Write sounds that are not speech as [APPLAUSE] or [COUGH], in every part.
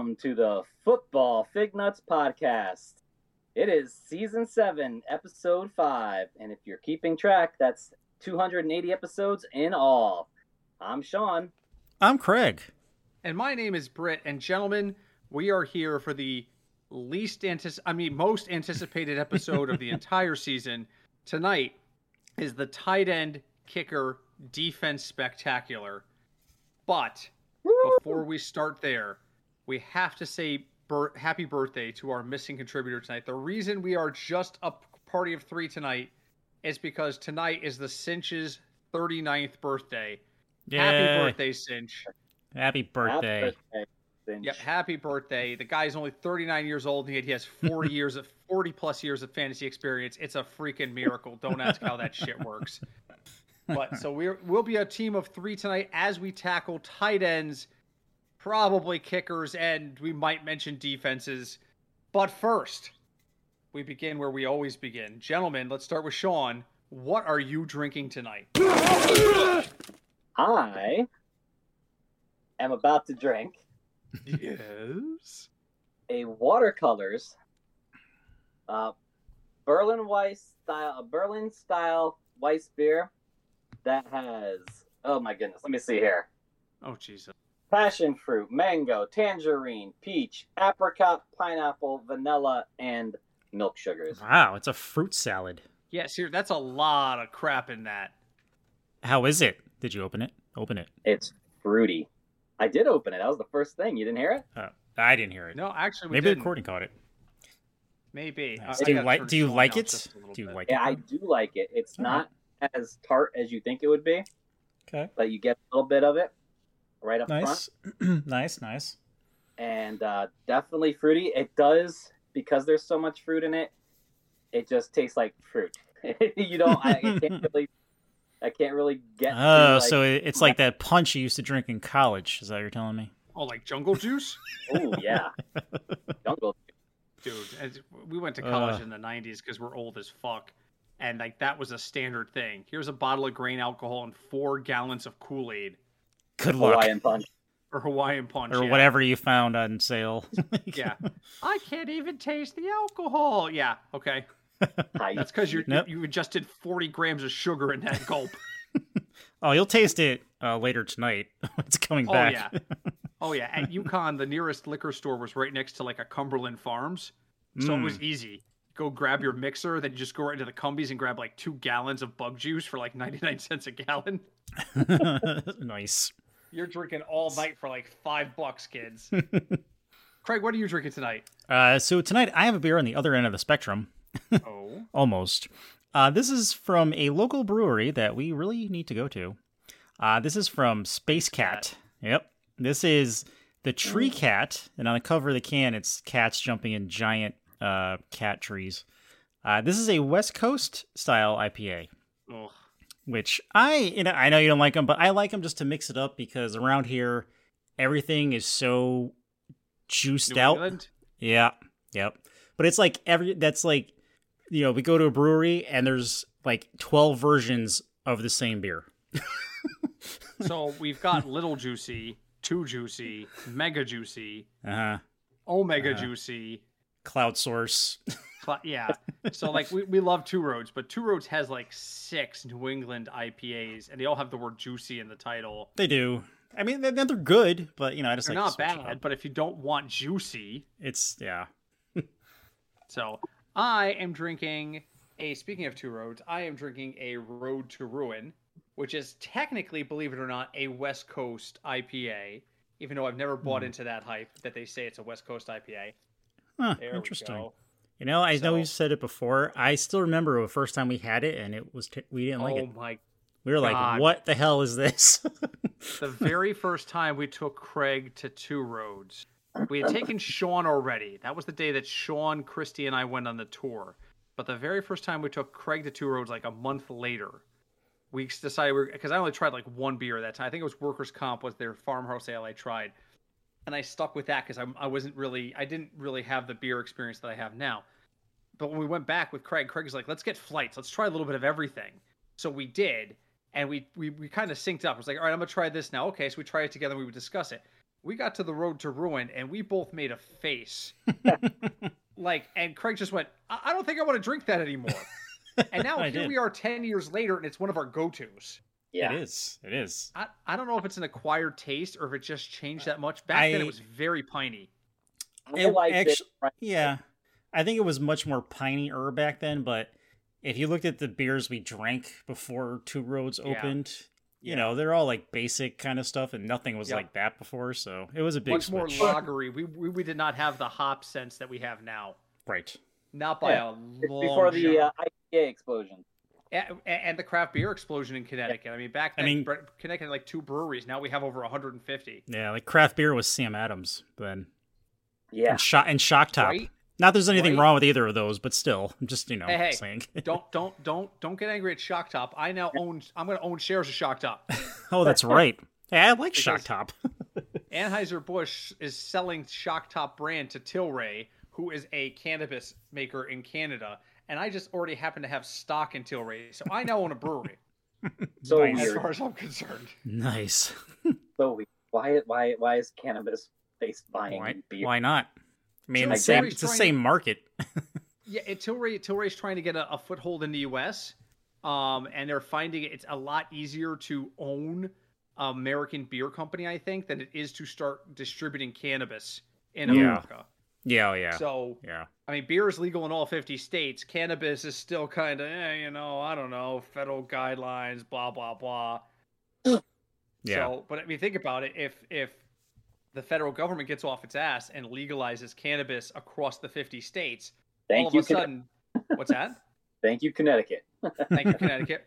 Welcome to the Football Fignuts Podcast. It is season seven, episode five. And if you're keeping track, that's 280 episodes in all. I'm Sean. I'm Craig. And my name is Britt. And gentlemen, we are here for the least antici- I mean most anticipated episode of the [LAUGHS] entire season. Tonight is the tight end kicker defense spectacular. But before we start there, we have to say bir- happy birthday to our missing contributor tonight. The reason we are just a party of three tonight is because tonight is the Cinch's 39th birthday. Happy birthday, Cinch. Happy birthday. Happy birthday, Finch. Yep, happy birthday. The guy is only 39 years old and yet he has 40 [LAUGHS] years of 40 plus years of fantasy experience. It's a freaking miracle. Don't ask how that shit works. But so we're we'll be a team of 3 tonight as we tackle tight ends, probably kickers and we might mention defenses. But first, we begin where we always begin. Gentlemen, let's start with Sean. What are you drinking tonight? I am about to drink Yes. a watercolors uh, Berlin Weiss style, a Berlin style Weiss beer that has, oh my goodness, let me see here. Oh Jesus. Passion fruit, mango, tangerine, peach, apricot, pineapple, vanilla, and milk sugars. Wow, it's a fruit salad. Yeah, ser- that's a lot of crap in that. How is it? Did you open it? Open it. It's fruity. I did open it. That was the first thing. You didn't hear it? Oh, I didn't hear it. No, actually, we Maybe the didn't. recording caught it. Maybe. Nice. I- I Do you gotta like? turn Do you like it? just a little Do you bit. like Yeah, I do like it. It's All not as tart as you think it would be, Okay. but you get a little bit of it right up front. Nice. [CLEARS THROAT] nice. Nice. And uh, definitely fruity. It does, because there's so much fruit in it, it just tastes like fruit. [LAUGHS] you don't, I, I can't [LAUGHS] really. I can't really get. to, Oh, like, so it's like that punch you used to drink in college. Is that what you're telling me? Oh, like jungle juice, [LAUGHS] oh yeah, jungle. Juice. Dude. We went to college Ugh. in the '90s because we're old as fuck, and like that was a standard thing. Here's a bottle of grain alcohol and four gallons of Kool Aid Good luck. Hawaiian punch. or Hawaiian Punch or yeah. whatever you found on sale. [LAUGHS] Yeah, I can't even taste the alcohol. Yeah, okay. That's because you Nope. you adjusted 40 grams of sugar in that gulp. [LAUGHS] oh, you'll taste it uh, later tonight. [LAUGHS] it's coming Oh back. yeah. Oh yeah. At UConn, the nearest liquor store was right next to like a Cumberland Farms, so it was Mm. easy. Go grab your mixer, then you just go right into the Cumbies and grab like two gallons of bug juice for like 99 cents a gallon. nice. You're drinking all night for like five bucks, kids. [LAUGHS] Craig, what are you drinking tonight? Uh, so tonight I have a beer on the other end of the spectrum. [LAUGHS] Oh, almost. Uh, this is from a local brewery that we really need to go to. Uh, this is from Space Cat. Yep. This is the Tree Cat, and on the cover of the can, it's cats jumping in giant uh, cat trees. Uh, this is a West Coast style IPA, Ugh. Which I you know I know you don't like them, but I like them just to mix it up because around here everything is so juiced New out. England? Yeah. Yep. But it's like every that's like you know, we go to a brewery and there's like 12 versions of the same beer. [LAUGHS] So we've got Little Juicy, Too Juicy, Mega Juicy, Uh-huh. Omega Uh-huh. Juicy. Cloud source. [LAUGHS] Yeah. [LAUGHS] So like we, we love Two Roads, but Two Roads has like six New England IPAs, and they all have the word juicy in the title. They do. I mean, they're, they're good, but you know, I just They're like not bad, but if you don't want juicy, It's yeah. so I am drinking a. Speaking of Two Roads, I am drinking a Road to Ruin, which is technically, believe it or not, a West Coast IPA. Even though I've never bought Hmm. into that hype that they say it's a West Coast IPA. Huh, interesting. You know, I know So- we've said it before. I still remember the first time we had it, and it was t- we didn't like oh it. my We were like, "What the hell is this?" [LAUGHS] the very first time we took Craig to Two Roads, we had taken Sean already. That was the day that Sean, Christy, and I went on the tour. But the very first time we took Craig to Two Roads, like a month later, we decided we because I only tried like one beer at that time. I think it was Workers Comp was their farmhouse ale I tried, and I stuck with that because I, I wasn't really I didn't really have the beer experience that I have now. But when we went back with Craig, Craig was like, "Let's get flights. Let's try a little bit of everything." So we did, and we we, we kind of synced up. It was like, "All right, I'm gonna try this now." Okay, so we try it together. and We would discuss it. we got to the road to ruin and we both made a face. [LAUGHS] like, and Craig just went, I, I don't think I want to drink that anymore. [LAUGHS] And now I here did. we are 10 years later and it's one of our go tos. Yeah. It is. It is. I, I don't know if it's an acquired taste or if it just changed that much. Back then it was very piney. I It liked actu- it. Yeah. I think it was much more piney er back then, but if you looked at the beers we drank before Two Roads Yeah. opened, you Yeah. know, they're all like basic kind of stuff and nothing was Yep. like that before, so it was a big Much more switch. lagery. We, we we did not have the hop sense that we have now. right. Not by Yeah. a It's long before the uh, IPA explosion. A- a- and the craft beer explosion in Connecticut. I mean, back I mean- Bre- Connecticut had like two breweries. Now we have over 150. Yeah, like craft beer was Sam Adams then. Yeah. And shock and shock top. Right? Not there's anything Right? wrong with either of those, but still, I'm just, you know, Hey, hey. saying. [LAUGHS] don't don't don't don't get angry at Shock Top. I now own. I'm going to own shares of Shock Top. [LAUGHS] oh, that's right. Hey, I like shock top. [LAUGHS] Anheuser Busch is selling Shock Top brand to Tilray, who is a cannabis maker in Canada, and I just already happen to have stock in Tilray, so I now own a brewery. [LAUGHS] So Nice. as weird. far as I'm concerned. nice. [LAUGHS] So weird. Why? Why? Why is cannabis based buying Why, beer? why not? I mean, Tilray- it's, the same, it's the trying same market. [LAUGHS] Yeah, it, Tilray Tilray's trying to get a, a foothold in the U.S. Um, and they're finding it's a lot easier to own an American beer company, I think, than it is to start distributing cannabis in Yeah. America. Yeah, oh, yeah. So, yeah. I mean, beer is legal in all 50 states. Cannabis is still kind of, eh, you know, I don't know, federal guidelines, blah blah blah. [CLEARS THROAT] Yeah. So, but I mean, think about it. If if the federal government gets off its ass and legalizes cannabis across the 50 states, Thank all Thank of you, a Conne- sudden, what's that? [LAUGHS] Thank you, Connecticut. Thank you, [LAUGHS] Connecticut.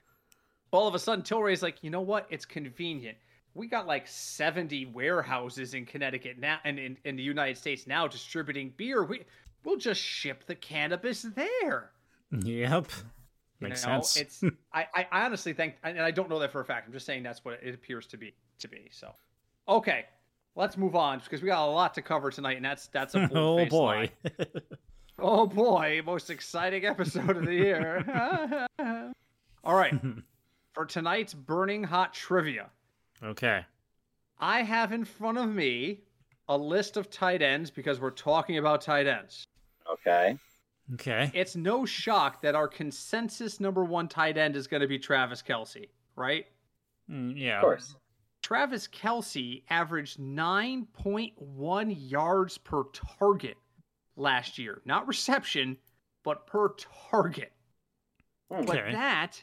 All of a sudden, Tilray's like, you know what? It's convenient. We got like 70 warehouses in Connecticut now and in, in the United States now distributing beer. We we'll just ship the cannabis there. Yep. You Makes know, sense. It's I, I honestly think and I don't know that for a fact. I'm just saying that's what it appears to be to be. So okay. Let's move on because we got a lot to cover tonight, and that's that's a [LAUGHS] oh boy. [LAUGHS] Oh boy, most exciting episode of the year. [LAUGHS] All right. For tonight's burning hot trivia, okay. I have in front of me a list of tight ends because we're talking about tight ends. Okay. Okay. It's no shock that our consensus number one tight end is going to be Travis Kelce, right? Mm, yeah. Of course. Travis Kelce averaged 9.1 yards per target last year. Not reception, but per target. Okay. But that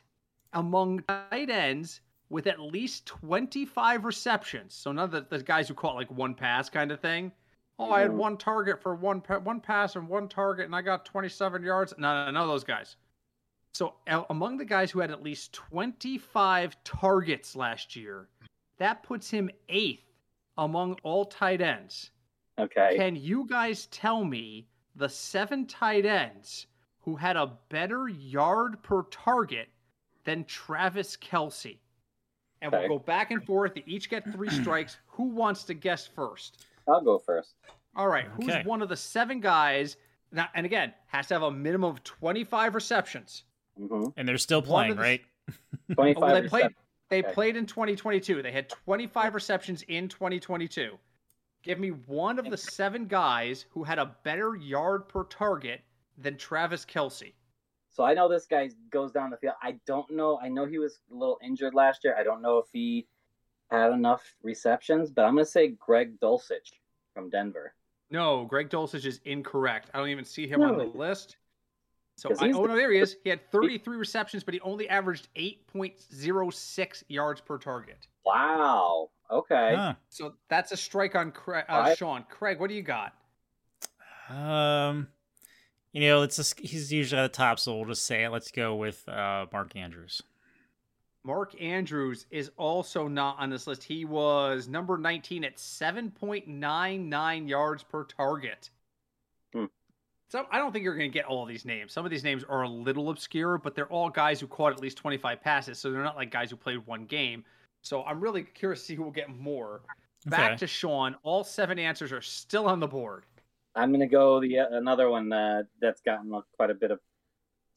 among tight ends with at least 25 receptions. So none of the, the guys who caught like one pass kind of thing. Oh, I had Mhm. one target for one pa- one pass and one target, and I got 27 yards. No, no, none of those guys. So among the guys who had at least 25 targets last year, that puts him eighth among all tight ends. Okay. Can you guys tell me the seven tight ends who had a better yard per target than Travis Kelce? And Okay. we'll go back and forth. They each get three [CLEARS THROAT] strikes. Who wants to guess first? I'll go first. All right. Who's one of the seven guys? Now, and again, has to have a minimum of 25 receptions. hmm And they're still playing, the- right? [LAUGHS] Twenty-five. Well, they played. receptions. They Okay. played in 2022. They had 25 receptions in 2022. Give me one of the seven guys who had a better yard per target than Travis Kelce. So I know this guy goes down the field. I don't know. I know he was a little injured last year. I don't know if he had enough receptions, but I'm gonna say Greg Dulcich from Denver. No, Greg Dulcich is incorrect. I don't even see him on the list. So I, oh no, there he is. He had 33 receptions, but he only averaged 8.06 yards per target. Wow. Okay. Huh. So that's a strike on Craig, uh, Sean. Craig, what do you got? Um, you know, it's just, he's usually at the top, so we'll just say it. Let's go with uh, Mark Andrews. Mark Andrews is also not on this list. He was number 19 at 7.99 yards per target. Hmm. So I don't think you're going to get all these names. Some of these names are a little obscure, but they're all guys who caught at least 25 passes. So they're not like guys who played one game. So I'm really curious to see who will get more. Back Okay. to Sean. All seven answers are still on the board. I'm gonna go the uh, another one uh, that's gotten uh, quite a bit of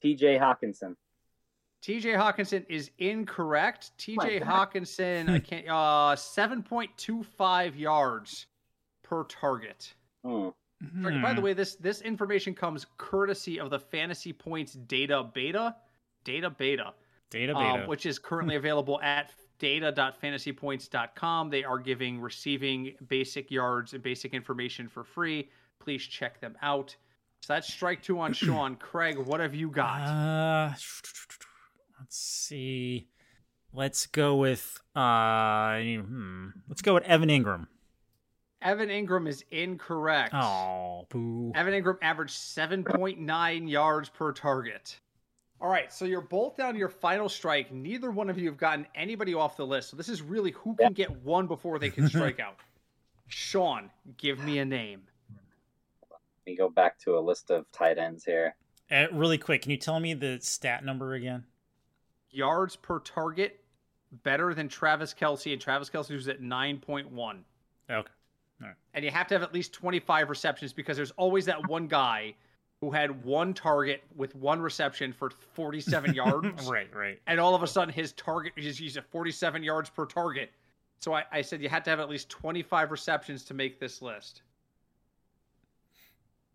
T.J. Hockenson. TJ Hockenson is incorrect. TJ Hockenson, I can't, uh, 7.25 yards per target. Hmm. By the way, this this information comes courtesy of the Fantasy Points Data Beta, Data Beta, data um, beta. [LAUGHS] which is currently available at data.fantasypoints.com. They are giving receiving basic yards and basic information for free. Please check them out. So that's strike two on [CLEARS THROAT] Sean. Craig, what have you got? Uh, let's see. Let's go with uh, hmm. Let's go with Evan Engram. Evan Engram is incorrect. Oh, boo. Evan Engram averaged 7.9 yards per target. All right, so you're both down to your final strike. Neither one of you have gotten anybody off the list. So this is really who can get one before they can strike [LAUGHS] out. Sean, give me a name. Let me go back to a list of tight ends here. Uh, really quick, can you tell me the stat number again? Yards per target, better than Travis Kelce, and Travis Kelce was at 9.1. Okay. And you have to have at least 25 receptions because there's always that one guy who had one target with one reception for 47 [LAUGHS] yards. right, right. and all of a sudden his target is he's at 47 yards per target. So I, I said you had to have at least 25 receptions to make this list.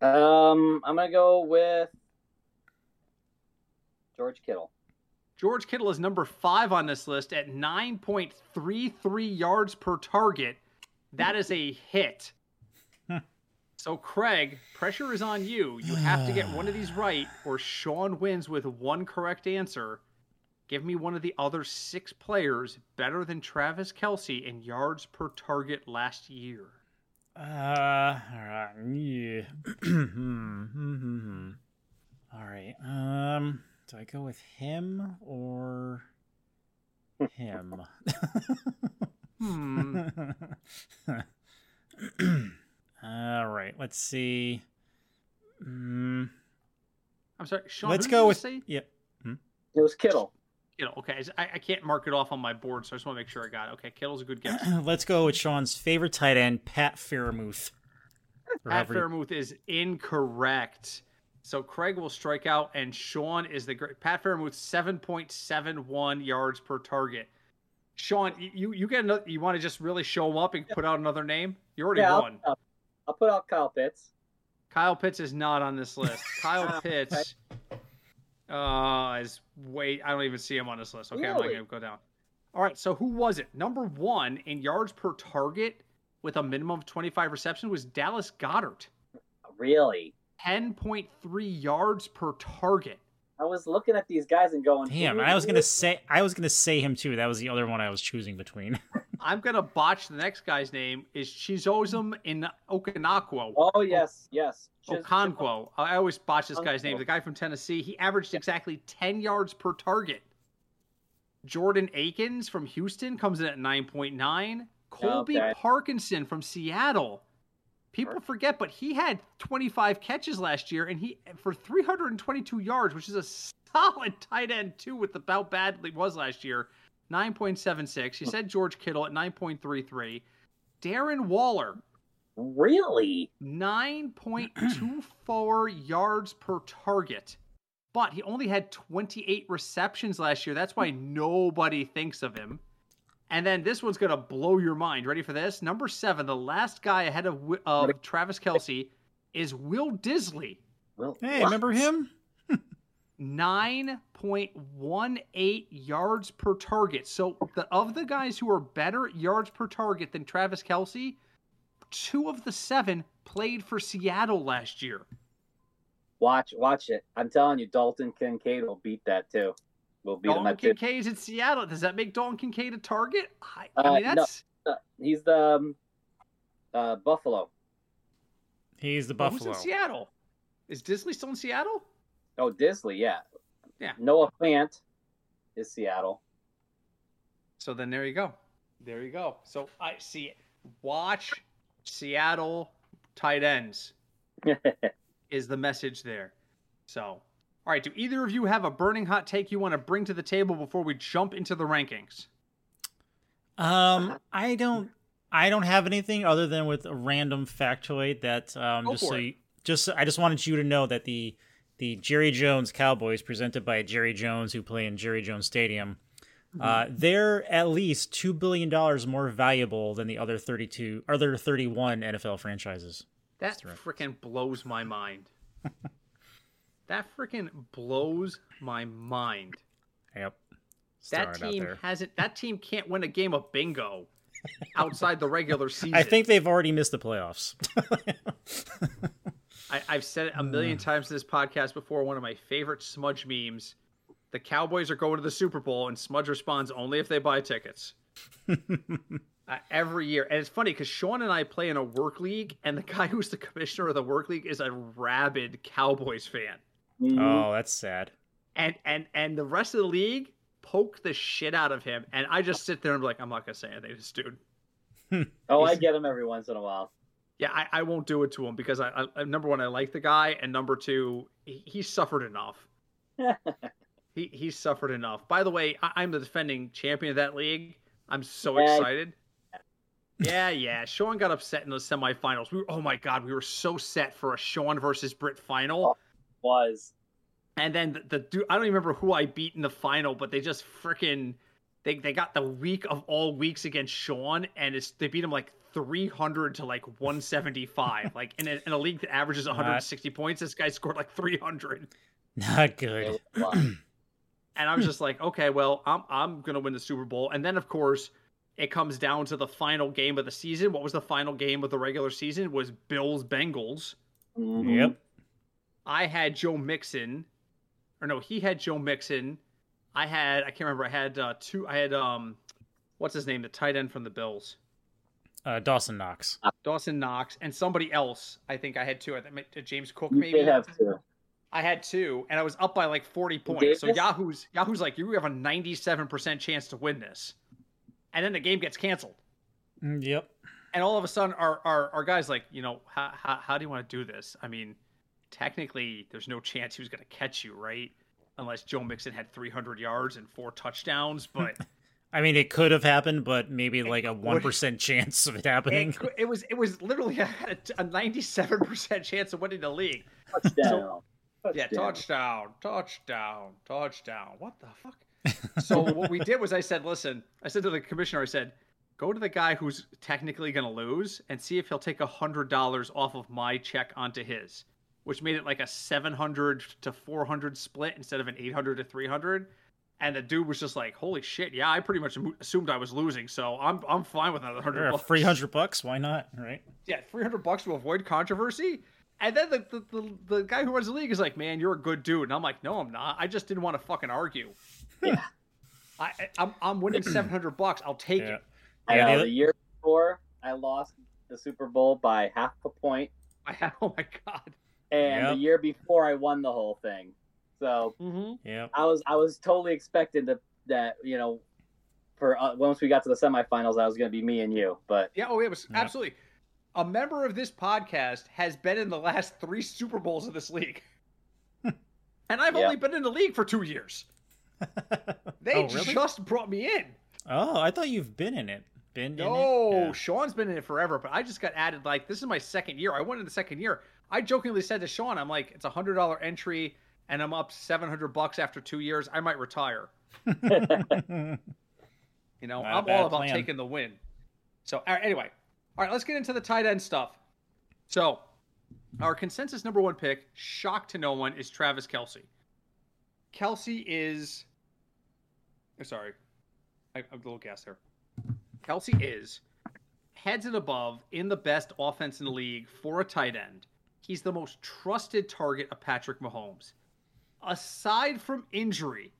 Um, I'm gonna go with George Kittle. George Kittle is number five on this list at 9.33 yards per target. That is a hit. [LAUGHS] so, Craig, pressure is on you. You have to get one of these right, or Sean wins with one correct answer. Give me one of the other six players better than Travis Kelce in yards per target last year. Uh, all right. Yeah. Hmm, hmm, hmm, hmm. all right. Um, do I go with him or him? [LAUGHS] Hmm. [CLEARS THROAT] all right. Let's see. Mm, I'm sorry, Sean. let's go you with. Say? Yep. It was Kittle. Kittle. Okay, I, I can't mark it off on my board, so I just want to make sure I got it. Okay, Kittle's a good guess. [CLEARS THROAT] Let's go with Sean's favorite tight end, Pat Freiermuth. Pat however Freiermuth is incorrect. So Craig will strike out, and Sean is the great. Pat Freiermuth seven point seven one yards per target. Sean, you you get another. You want to just really show him up and put out another name? You already Yeah, won. I'll- I'll put out Kyle Pitts. Kyle Pitts is not on this list. [LAUGHS] Kyle Pitts uh, is wait. I don't even see him on this list. Okay, I'm not gonna go down. All right, so who was it? Number one in yards per target with a minimum of 25 reception was Dallas Goedert. Really? 10.3 yards per target. I was looking at these guys and going, Damn, who I was gonna say I was gonna say him too. That was the other one I was choosing between. [LAUGHS] I'm gonna botch the next guy's name is Chizozum in Okanakwo. Oh yes, yes. Chis- Okonkwo. I always botch this guy's name. The guy from Tennessee. He averaged exactly 10 yards per target. Jordan Akins from Houston comes in at 9.9. Colby Okay. Parkinson from Seattle. People forget, but he had 25 catches last year, and he for 322 yards, which is a solid tight end too, with how bad it was last year. 9.76. You said George Kittle at 9.33. Darren Waller, Really? 9.24 [CLEARS THROAT] yards per target. But he only had 28 receptions last year. That's why hmm. nobody thinks of him. And then this one's going to blow your mind. Ready for this? Number seven, the last guy ahead of, Wi- of Travis Kelce is Will Dissly. Well, hey, what? remember him? [LAUGHS] 9.18 yards per target. So the, of the guys who are better yards per target than Travis Kelce, two of the seven played for Seattle last year. Watch, watch it. I'm telling you, Dalton Kincaid will beat that too. We'll beat him Dalton at two. Kincaid's in Seattle. Does that make Don Kincaid a target? I, I Uh, mean, that's Uh, He's the um, uh, Buffalo. He's the Buffalo. who's in Seattle. Is Dissly still in Seattle? Oh, Dissly, yeah. Yeah. Noah Fant is Seattle. So then there you go. There you go. So I see. Watch Seattle tight ends [LAUGHS] is the message there. So, all right. Do either of you have a burning hot take you want to bring to the table before we jump into the rankings? Um, I don't, I don't have anything other than with a random factoid that um, Go just so you, just I just wanted you to know that the the Jerry Jones Cowboys presented by Jerry Jones who play in Jerry Jones Stadium Uh, they're at least two billion dollars more valuable than the other thirty-two, other thirty-one NFL franchises. That freaking blows my mind. [LAUGHS] that freaking blows my mind. Yep. That team hasn't. That team can't win a game of bingo [LAUGHS] outside the regular season. I think they've already missed the playoffs. [LAUGHS] I, I've said it a million times in this podcast before. One of my favorite Smudge memes: the Cowboys are going to the Super Bowl, and Smudge responds only if they buy tickets. [LAUGHS] uh, every year, and it's funny because Sean and I play in a work league, and the guy who's the commissioner of the work league is a rabid Cowboys fan, Mhm. oh, that's sad. and and and the rest of the league poke the shit out of him, and I just sit there and be like, I'm not gonna say anything to this dude. [LAUGHS] oh, I get him every once in a while. Yeah, I, I won't do it to him because I, I number one I like the guy, and number two he, he suffered enough. [LAUGHS] He he suffered enough. By the way, I, I'm the defending champion of that league. I'm so Yeah. excited. Yeah, yeah. Sean got upset in the semifinals. We were, oh my god, we were so set for a Sean versus Britt final. Was And then the, the dude, I don't even remember who I beat in the final, but they just freaking they they got the week of all weeks against Sean, and it's they beat him like 300 to like 175. like in a, in a league that averages 160 points, this guy scored like 300. Not good. And I was just like, okay, well, I'm I'm gonna win the Super Bowl. And then of course, it comes down to the final game of the season. What was the final game of the regular season? It was Bills Bengals. Mhm. Yep. I had Joe Mixon, or no, he had Joe Mixon. I had I can't remember. I had uh, two. I had um, what's his name? The tight end from the Bills, Uh, Dawson Knox. Dawson Knox, and somebody else. I think I had two. I think uh, James Cook You maybe. did have to. I had two, and I was up by like forty points. So Yahoo's Yahoo's like, you have a ninety-seven percent chance to win this, and then the game gets canceled. Mm, Yep. and all of a sudden our our, our guys like you know how, how, how do you want to do this i mean technically there's no chance he was going to catch you right? Unless joe mixon had 300 yards and four touchdowns hmm. but [LAUGHS] I mean, it could have happened, but maybe like a one percent [LAUGHS] chance of it happening. it, it was it was literally a, a 97% chance of winning the league. Touchdown. yeah touchdown. touchdown touchdown what the fuck? [LAUGHS] So what we did was i said listen i said to the commissioner i said go to the guy who's technically going to lose and see if he'll take a hundred dollars off of my check onto his which made it like a 700 to 400 split instead of an 800 to 300 and the dude was just like holy shit yeah i pretty much assumed i was losing so i'm i'm fine with another 100 bucks. Three hundred bucks. Why not? Right. yeah 300 bucks to avoid controversy and then the, the, the, the guy who runs the league is like man you're a good dude and i'm like no i'm not i just didn't want to fucking argue Yeah. [LAUGHS] I, I- I'm, I'm winning [CLEARS THROAT] 700 bucks i'll take Yeah. it I Yeah, know. the- The year before, I lost the Super Bowl by half a point, I, [LAUGHS] oh my god and Yep. the year before, I won the whole thing. So mm-hmm. Yep. I was I was totally expecting that that you know, for uh, once we got to the semifinals, I was going to be me and you. But yeah oh it was Yep. absolutely a member of this podcast has been in the last three super bowls of this league [LAUGHS] and i've Yeah. only been in the league for two years [LAUGHS] they oh, really? just brought me in Oh, I thought you've been in it. Been No, in it. Sean's been in it forever, but I just got added. Like this is my second year. I went in the second year. I jokingly said to Sean, "I'm like, it's a hundred dollar entry, and I'm up seven hundred bucks after two years. I might retire. [LAUGHS] You know, Not I'm all about plan. taking the win. So anyway, all right, let's get into the tight end stuff. So, our consensus number one pick, shock to no one, is Travis Kelce. Kelce is, oh, sorry, I, I'm a little gas there. Kelce is heads and above in the best offense in the league for a tight end. He's the most trusted target of Patrick Mahomes. Aside from injury,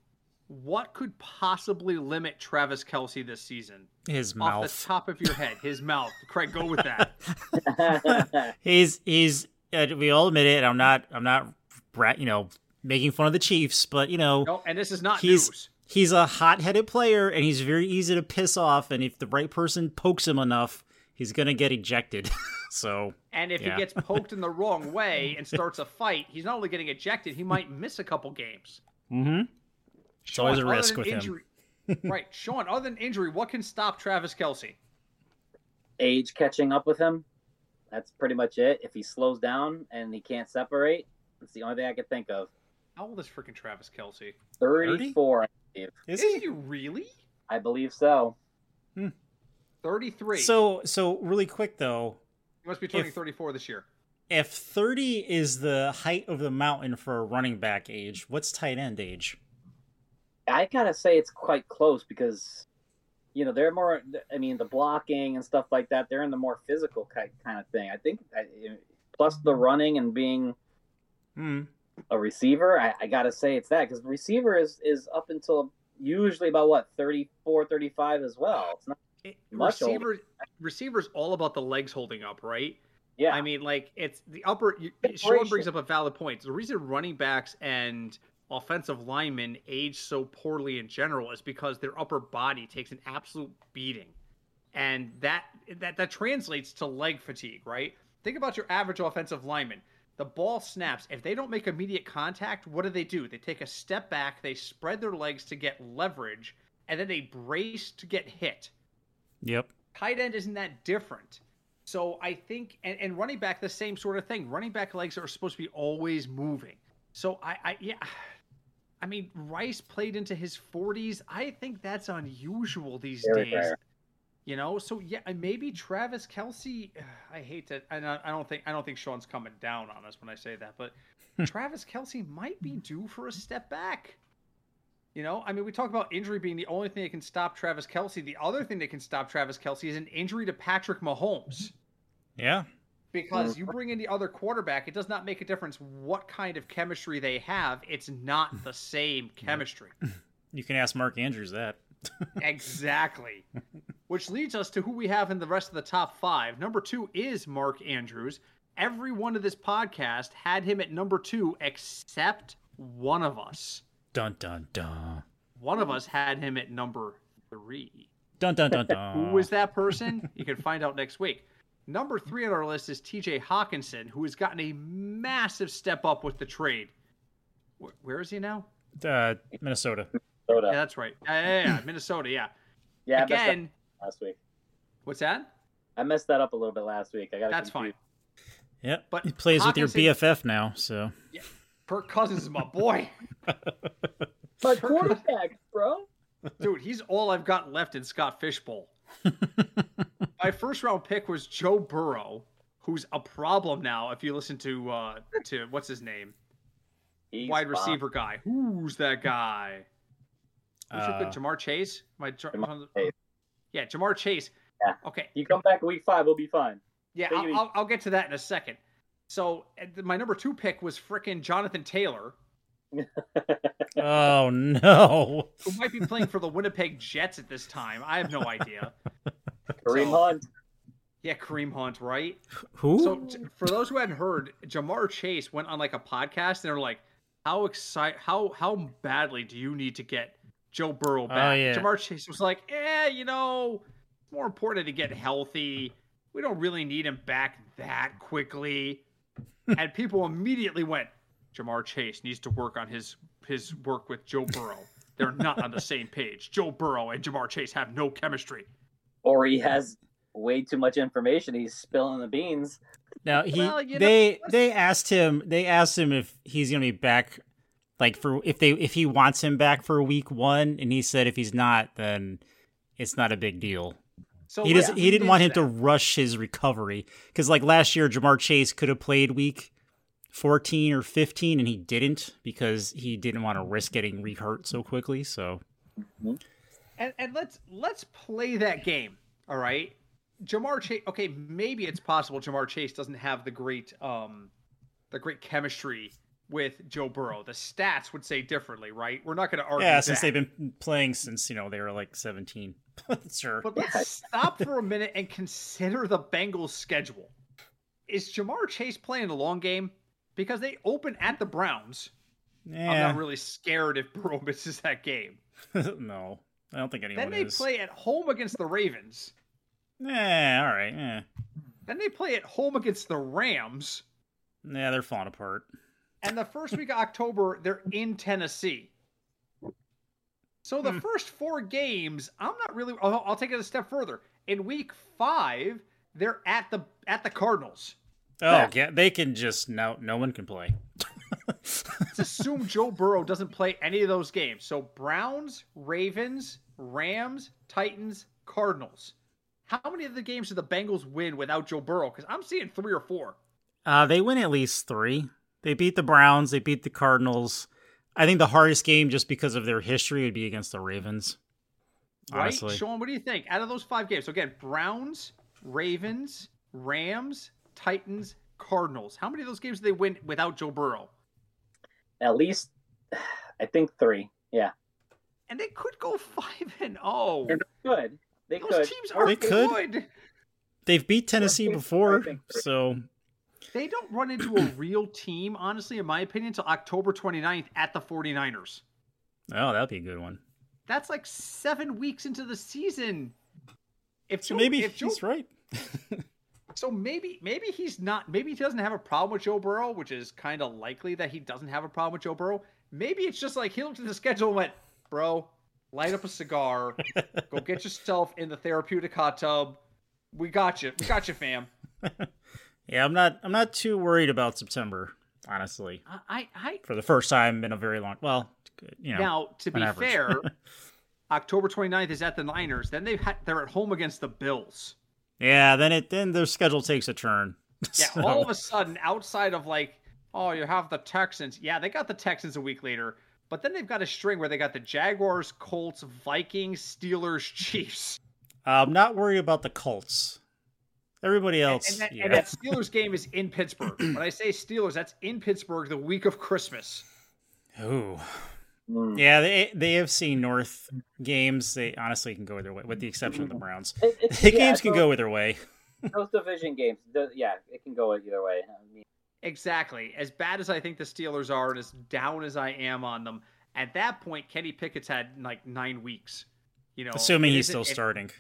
what could possibly limit Travis Kelce this season? His Off mouth. the top of your head, his mouth. Craig, go with that. [LAUGHS] he's he's. Uh, we all admit it. I'm not. I'm not. Brat, you know, making fun of the Chiefs, but you know, No, and this is not He's- news. he's a hot-headed player, and he's very easy to piss off. And if the right person pokes him enough, he's gonna get ejected. [LAUGHS] so And if Yeah. he gets poked in the wrong [LAUGHS] way and starts a fight, he's not only getting ejected, he might miss a couple games. mm-hmm. It's always a risk than with him. right, Sean. Other than injury, what can stop Travis Kelce? Age catching up with him. That's pretty much it. If he slows down and he can't separate, that's the only thing I could think of. How old is freaking Travis Kelce? 34. I believe. Is Is he? he really? I believe so. 33. So so really quick though, he must be turning if- 34 this year. if 30 is the height of the mountain for a running back age, what's tight end age? I gotta say it's quite close because, you know, they're more. I mean, the blocking and stuff like that. They're in the more physical ki- kind of thing. I think. I, plus the running and being Hmm. a receiver, I, I gotta say it's that because receiver is is up until usually about what 34, 35 as well. It's not. It, Much older. receiver, receiver's all about the legs holding up, right? Yeah, I mean, like it's the upper. You, Sean brings up a valid point. The reason running backs and offensive linemen age so poorly in general is because their upper body takes an absolute beating, and that that that translates to leg fatigue, right? Think about your average offensive lineman. The ball snaps. If they don't make immediate contact, what do they do? They take a step back, they spread their legs to get leverage, and then they brace to get hit Yep. tight end isn't that different. So I think, and, and running back, the same sort of thing. Running back legs are supposed to be always moving. So I, I yeah, [SIGHS] I mean, Rice played into his 40s. I think that's unusual these Very days. rare. You know, so yeah, maybe Travis Kelce. [SIGHS] I hate to, and I, I don't think I don't think Sean's coming down on us when I say that, but [LAUGHS] Travis Kelce might be due for a step back. You know, I mean, we talk about injury being the only thing that can stop Travis Kelce. The other thing that can stop Travis Kelce is an injury to Patrick Mahomes. Yeah. Because you mm-hmm. bring in the other quarterback, it does not make a difference what kind of chemistry they have. It's not the [LAUGHS] same chemistry. [LAUGHS] You can ask Mark Andrews that. [LAUGHS] exactly. Which leads us to who we have in the rest of the top five. Number two is Mark Andrews. Every one of this podcast had him at number two, except one of us. Dun dun dun. One of us had him at number three. Dun dun dun [LAUGHS] dun. Who was that person? You can find out next week. Number three on our list is TJ Hockenson, who has gotten a massive step up with the trade. Wh- Where is he now? Uh, Minnesota. Yeah, that's right. Yeah, yeah, yeah, Minnesota. Yeah. Yeah, I messed that Again, last week. what's that? I messed that up a little bit last week. I got That's fine. Yep. But he plays with your BFF now, so Kirk Cousins is my boy. [LAUGHS] My quarterback, bro. Dude, he's all I've got left in Scott Fish Bowl. [LAUGHS] My first round pick was Joe Burrow, who's a problem now. If you listen to uh to what's his name, He's wide bomb. receiver guy. Who's that guy? Who's your Uh, good Ja'Marr Chase? My Jar- Ja'Marr Chase. yeah, Ja'Marr Chase. Yeah. Okay, You come back week five, we'll be fine. yeah, I'll. I'll, I'll get to that in a second. So my number two pick was frickin' Jonathan Taylor, [LAUGHS] oh no. who might be playing for the Winnipeg Jets at this time. I have no idea. [LAUGHS] Kareem So- Hunt. Yeah, Kareem Hunt, right? Who? So t- for those who hadn't heard, Ja'Marr Chase went on like a podcast and they're like, "How excite? How how badly do you need to get Joe Burrow back?" Oh, yeah. Ja'Marr Chase was like, "Eh, you know, it's more important to get healthy. We don't really need him back that quickly." [LAUGHS] and people immediately went, "Ja'Marr Chase needs to work on his his work with Joe Burrow. They're not on the same page. Joe Burrow and Ja'Marr Chase have no chemistry." Or he has way too much information. He's spilling the beans. Now he Well, you know, they they asked him they asked him if he's gonna be back like for if they if he wants him back for week one and he said if he's not then it's not a big deal. So he let's doesn't he didn't want him into to rush his recovery because like last year Ja'Marr Chase could have played week 14 or 15 and he didn't because he didn't want to risk getting re-hurt so quickly so and and let's let's play that game. All right, Ja'Marr Chase. Okay, maybe it's possible Ja'Marr Chase doesn't have the great um the great chemistry with Joe Burrow. The stats would say differently, right? We're not going to argue. yeah since that. they've been playing since you know they were like 17 [LAUGHS] sure But let's stop for a minute and consider the Bengals' schedule. Is Ja'Marr Chase playing a long game? Because they open at the Browns. I'm not really scared if Burrow [LAUGHS] misses that game. [LAUGHS] no I don't think anyone Then they is play at home against the Ravens. Yeah, all right. Yeah. Then they play at home against the Rams. Yeah, they're falling apart. And the first week of October, they're in Tennessee. So the Hmm. first four games, I'm not really. I'll, I'll take it a step further. In week five, they're at the at the Cardinals. Oh, Yeah. yeah, they can just no no one can play. Let's assume [LAUGHS] Joe Burrow doesn't play any of those games. So Browns, Ravens, Rams, Titans, Cardinals. How many of the games do the Bengals win without Joe Burrow? Because I'm seeing three or four. Uh, they win at least three. They beat the Browns. They beat the Cardinals. I think the hardest game, just because of their history, would be against the Ravens. Right, Sean, what do you think? Out of those five games, so again, Browns, Ravens, Rams, Titans, Cardinals. How many of those games do they win without Joe Burrow? At least, I think three. Yeah, And they could go five and oh. And they could. They Those could. teams Or are They could. good. They've beat Tennessee before, I think three. so They don't run into a [CLEARS THROAT] real team, honestly, in my opinion, until October 29th at the 49ers. oh, that'd be a good one. That's like seven weeks into the season. If So Joe- maybe if Joe- he's right. [LAUGHS] So maybe maybe he's not maybe he doesn't have a problem with Joe Burrow, which is kind of likely that he doesn't have a problem with Joe Burrow. Maybe it's just like he looked at the schedule and went, "Bro, light up a cigar, go get [LAUGHS] yourself in the therapeutic hot tub. We got you, we got you, fam." [LAUGHS] Yeah, I'm not. I'm not too worried about September, honestly. I I, For the first time in a very long. Well, you know. now to be average. fair, [LAUGHS] October 29th is at the Niners. Then they ha- they're at home against the Bills. yeah, then it then their schedule takes a turn. [LAUGHS] Yeah, So- all of a sudden, outside of like, oh, you have the Texans. Yeah, they got the Texans a week later, but then they've got a string where they got the Jaguars, Colts, Vikings, Steelers, [LAUGHS] Chiefs. I'm not worried about the Colts. Everybody else, and that, yeah. and that Steelers game is in Pittsburgh. [CLEARS THROAT] when I say Steelers, that's in Pittsburgh the week of Christmas. Ooh. Mm. Yeah, the the AFC North games they honestly can go either way, with the exception of the Browns. It- it's- The yeah, games can those- go either way. [LAUGHS] Those division games, the, yeah, it can go either way. I mean, Exactly. As bad as I think the Steelers are, and as down as I am on them, at that point, Kenny Pickett's had like nine weeks. You know, Assuming he's still it- starting.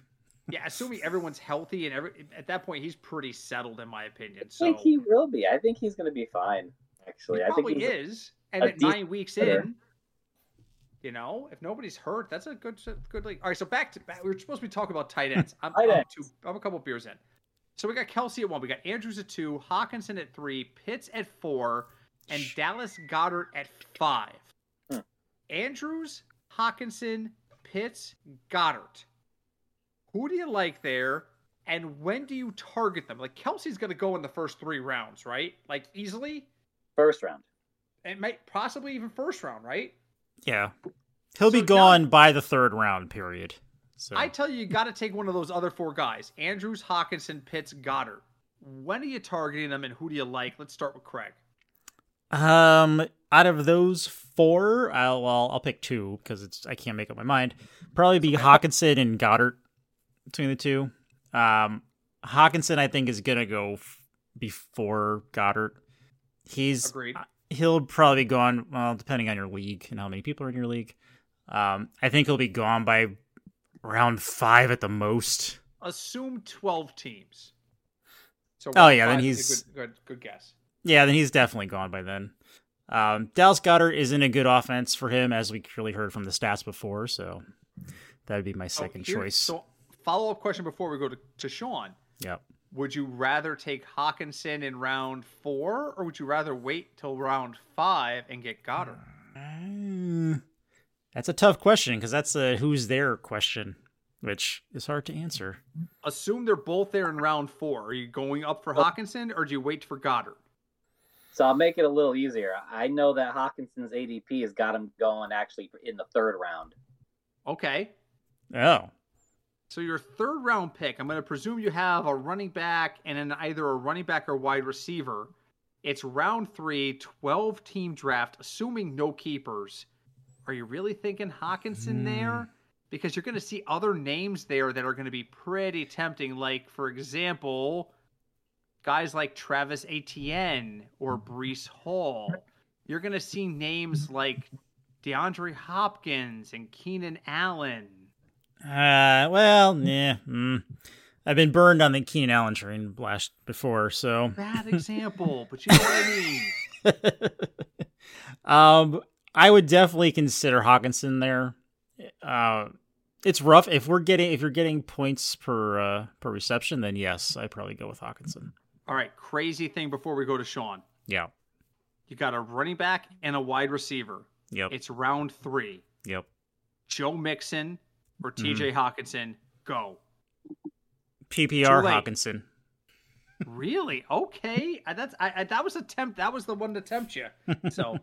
Yeah, assuming everyone's healthy and every at that point he's pretty settled in my opinion. I think he will be. I think he's going to be fine. Actually, he I think he's, is. And at nine weeks hitter. in, you know, if nobody's hurt, that's a good good league. All right, so back to back, we were supposed to be talking about tight ends. I'm, Tight I'm, two, I'm a couple beers in. So we got Kelce at one, we got Andrews at two, Hockenson at three, Pitts at four, and Dallas Goedert at five. Hmm. Andrews, Hockenson, Pitts, Goedert. Who do you like there? And when do you target them? Like Kelce's going to go in the first three rounds, right? Like easily, first round. and might possibly even first round, right? Yeah, he'll be So now- gone by the third round. Period. So I tell you, you got to take one of those other four guys: Andrews, Hockenson, Pitts, Goedert. When are you targeting them, and who do you like? Let's start with Craig. Um, out of those four, I'll well, I'll pick two because it's I can't make up my mind. Probably be [LAUGHS] Hockenson and Goedert between the two. Um, Hockenson, I think, is gonna go f- before Goedert. He's Agreed. he'll probably be gone. Well, depending on your league and how many people are in your league. Um, I think he'll be gone by round five at the most. Assume twelve teams. So Oh, yeah, then he's- good, good, good guess. Yeah, then he's definitely gone by then. Um, Dallas Goedert isn't a good offense for him, as we clearly heard from the stats before. So that would be my So second here- choice. So follow up question before we go to, to Sean. Yep. Would you rather take Hockenson in round four, or would you rather wait till round five and get Goedert? Mm, that's a tough question because that's a who's there question, which is hard to answer. Assume they're both there in round four. Are you going up for Hockenson, or do you wait for Goedert? So I'll make it a little easier. I know that Hockenson's ADP has got him going actually in the third round. Okay. Oh, So your third round pick, I'm going to presume you have a running back and then either a running back or wide receiver. It's round three, 12 team draft, assuming no keepers. Are you really thinking Hockenson Hmm. there? Because you're going to see other names there that are going to be pretty tempting. Like, for example, guys like Travis Etienne or Breece Hall. You're going to see names like DeAndre Hopkins and Keenan Allen. Uh, well, yeah. Mm. I've been burned on the Keenan Allen train last before, so bad example, but you know what I mean. [LAUGHS] um, I would definitely consider Hockenson there. Uh, it's rough if we're getting if you're getting points per uh, per reception, then yes, I'd probably go with Hockenson. All right, crazy thing before we go to Sean. Yeah. You got a running back and a wide receiver. Yep. It's round three. Yep. Joe Mixon or Mm-hmm. TJ Hockenson, go. PPR Hockenson. Really? Okay. I, that's I, I, that was a tempt. That was the one to tempt you. [LAUGHS] So,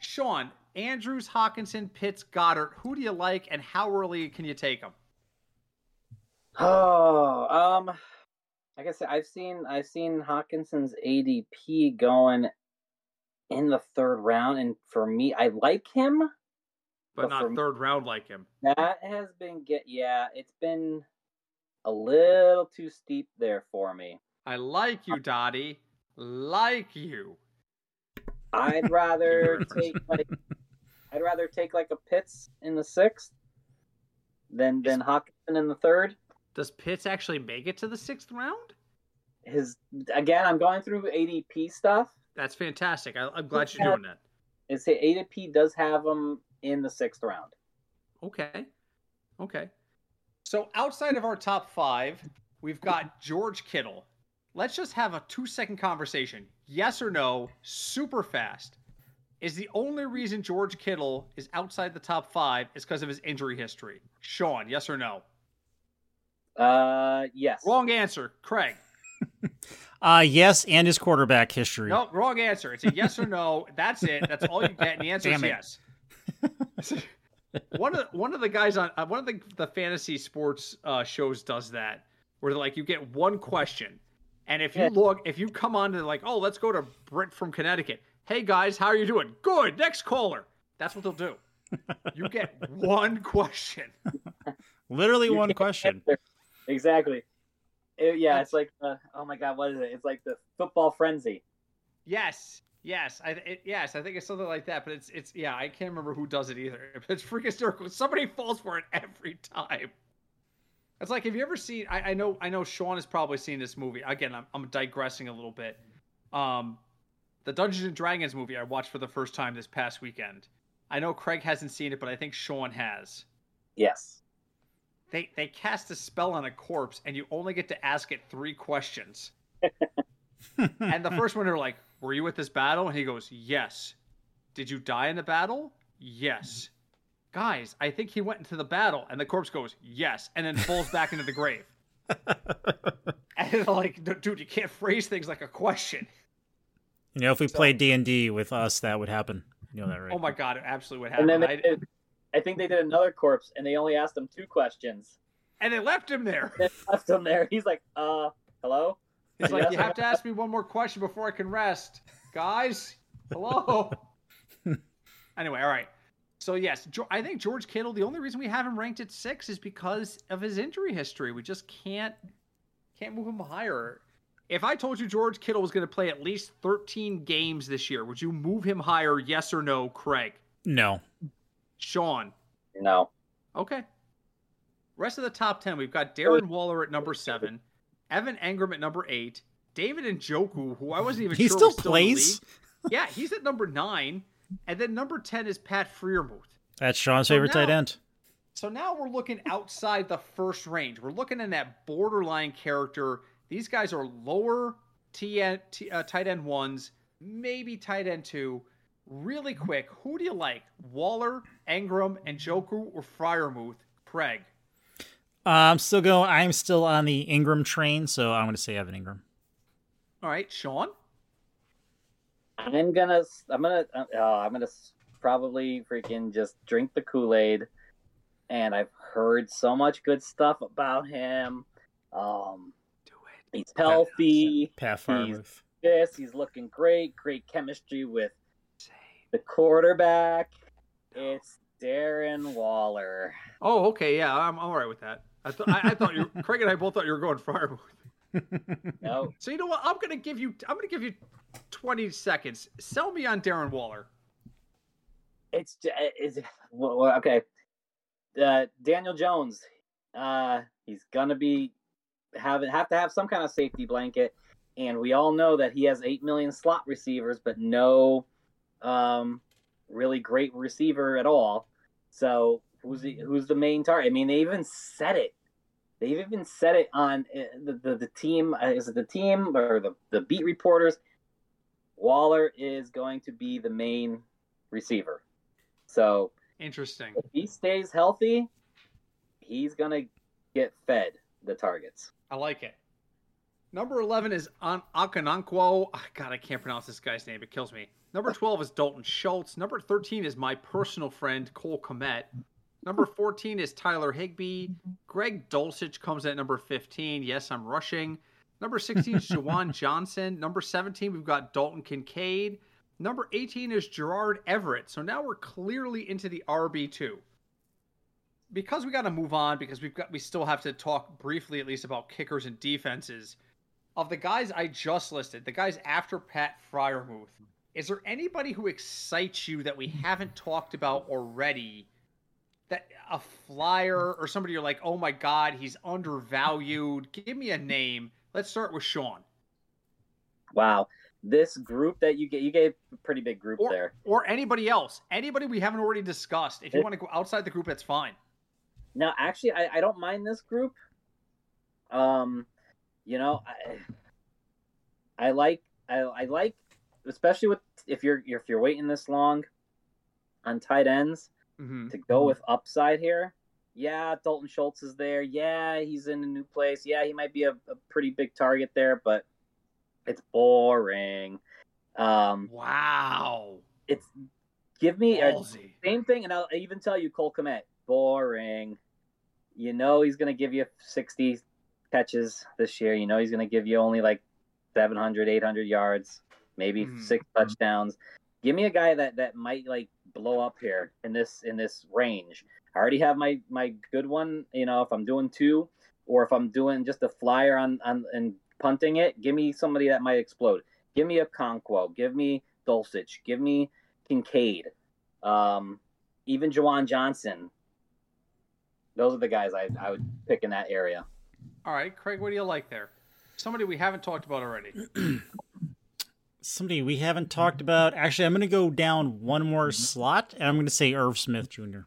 Sean, Andrews, Hockenson, Pitts, Goedert. Who do you like, and how early can you take them? Oh, um, like I said, I've seen I've seen Hockenson's ADP going in the third round, and for me, I like him. But But not third round like him. That has been get yeah, it's been a little too steep there for me. I like you, Dottie. Like you. I'd [LAUGHS] rather take like I'd rather take like a Pitts in the sixth than than Hockenson in the third. Does Pitts actually make it to the sixth round? His again, I'm going through ADP stuff. That's fantastic. I, I'm glad you're doing that. It's the ADP does have him in the sixth round. Okay. Okay. So outside of our top five, we've got George Kittle. Let's just have a two second conversation. Yes or no, super fast. Is the only reason George Kittle is outside the top five is because of his injury history? Sean, yes or no? Uh, yes. Wrong answer. Craig. [LAUGHS] Uh yes, and his quarterback history. No, wrong answer. It's a yes or no. That's it. That's all you get. And the answer Damn it. is yes. [LAUGHS] one of the, one of the guys on uh, one of the, the fantasy sports uh, shows does that, where like you get one question, and if you Yeah. look, if you come on to like, oh, let's go to Britt from Connecticut. Hey guys, how are you doing? Good. Next caller. That's what they'll do. You get [LAUGHS] one question. Literally You one question. answer. Exactly. It- yeah, it's like uh, oh my god, what is it? It's like the football frenzy. Yes, yes, I it, yes, I think it's something like that. But it's it's yeah, I can't remember who does it either. [LAUGHS] It's freaking hysterical. Somebody falls for it every time. It's like have you ever seen? I, I know I know Sean has probably seen this movie. Again, I'm I'm digressing a little bit. Um, the Dungeons and Dragons movie I watched for the first time this past weekend. I know Craig hasn't seen it, but I think Sean has. Yes. They they cast a spell on a corpse, and you only get to ask it three questions. [LAUGHS] and the first one, they're like, "Were you at this battle?" And he goes, "Yes." Did you die in the battle? Yes. Guys, I think he went into the battle, and the corpse goes, "Yes," and then falls back into the grave. [LAUGHS] And like, dude, you can't phrase things like a question. You know, if we So- played D and D with us, that would happen. You know that, right? Oh my god, it absolutely would happen. And happen. then I- did, I think they did another corpse, and they only asked him two questions. and they left him there. They left him there. He's like, uh, hello. He's like, you have to ask me one more question before I can rest, guys. Hello. [LAUGHS] anyway, all right. So yes, I think George Kittle. The only reason we have him ranked at six is because of his injury history. We just can't can't move him higher. If I told you George Kittle was going to play at least 13 games this year, would you move him higher? Yes or no, Craig? No. Sean. No. Okay. Rest of the top 10, we've got Darren Waller at number seven, Evan Engram at number eight, David Njoku, who I wasn't even He sure still was in the plays? league. [LAUGHS] Yeah, he's at number nine. And then number 10 is Pat Freiermuth. That's Sean's So favorite tight end. So now we're looking outside the first range. We're looking in that borderline character. These guys are lower TN, T, uh, tight end ones, maybe tight end two. Really quick, who do you like? Waller, Engram, and Njoku, or Freiermuth? Craig. Uh, I'm still going. I'm still on the Engram train, so I'm going to say Evan Engram. All right, Sean. I'm gonna. I'm gonna. Uh, oh, I'm gonna probably freaking just drink the Kool Aid. And I've heard so much good stuff about him. Um, Do it. he's healthy. Pat He's Freiermuth. this. He's looking great. Great chemistry with the quarterback. It's Darren Waller. Oh, okay, yeah, I'm all right with that. I, th- I, I thought you, [LAUGHS] Craig and I both thought you were going Freiermuth. [LAUGHS] No, So you know what? I'm gonna give you. I'm gonna give you 20 seconds. Sell me on Darren Waller. it's j- it's well, well, okay. Uh, Daniel Jones, uh, he's gonna be have have to have some kind of safety blanket, and we all know that he has eight million slot receivers, but no, um, really great receiver at all. So who's the, who's the main target? I mean, they even said it. They've even said it on uh, the the, the team. Uh, is it the team or the the beat reporters? Waller is going to be the main receiver. So Interesting. if he stays healthy, he's gonna get fed the targets. I like it. Number 11 is An-. Ah, God, I can't pronounce this guy's name. It kills me. Number 12 is Dalton Schultz. Number 13 is my personal friend, Cole Kmet. Number 14 is Tyler Higbee. Greg Dulcich comes at number 15. Yes, I'm rushing. Number 16 is Juwan [LAUGHS] Johnson. Number 17, we've got Dalton Kincaid. Number 18 is Gerald Everett. So now we're clearly into the RB2 because we got to move on because we've got we still have to talk briefly at least about kickers and defenses of the guys I just listed, the guys after Pat Freiermuth. Is there anybody who excites you that we haven't talked about already? That a flyer or somebody you're like, oh my god, he's undervalued. Give me a name. Let's start with Sean. Wow, this group that you get, you gave a pretty big group Or, there. or anybody else. Anybody we haven't already discussed. If you It- want to go outside the group, that's fine. Now, actually, I, I don't mind this group. Um, you know, I, I like I, I like especially with if you're if you're waiting this long on tight ends Mm-hmm. to go with upside here. Yeah, Dalton Schultz is there. Yeah, he's in a new place. Yeah, he might be a, a pretty big target there, but it's boring. Um, Wow. it's give me a, same thing, and I'll even tell you, Cole Kmet, boring. You know he's going to give you 60 catches this year. You know he's going to give you only like 700, 800 yards, maybe Mhm. six touchdowns. Give me a guy that that might like blow up here in this in this range. I already have my my good one. You know, if I'm doing two, or if I'm doing just a flyer on on and punting it, give me somebody that might explode. Give me a Conquo. Give me Dulcich. Give me Kincaid. Um, even Juwan Johnson. Those are the guys I, I would pick in that area. All right, Craig, what do you like there? Somebody we haven't talked about already. [CLEARS THROAT] Somebody we haven't talked about. Actually, I'm going to go down one more slot, and I'm going to say Irv Smith Jr.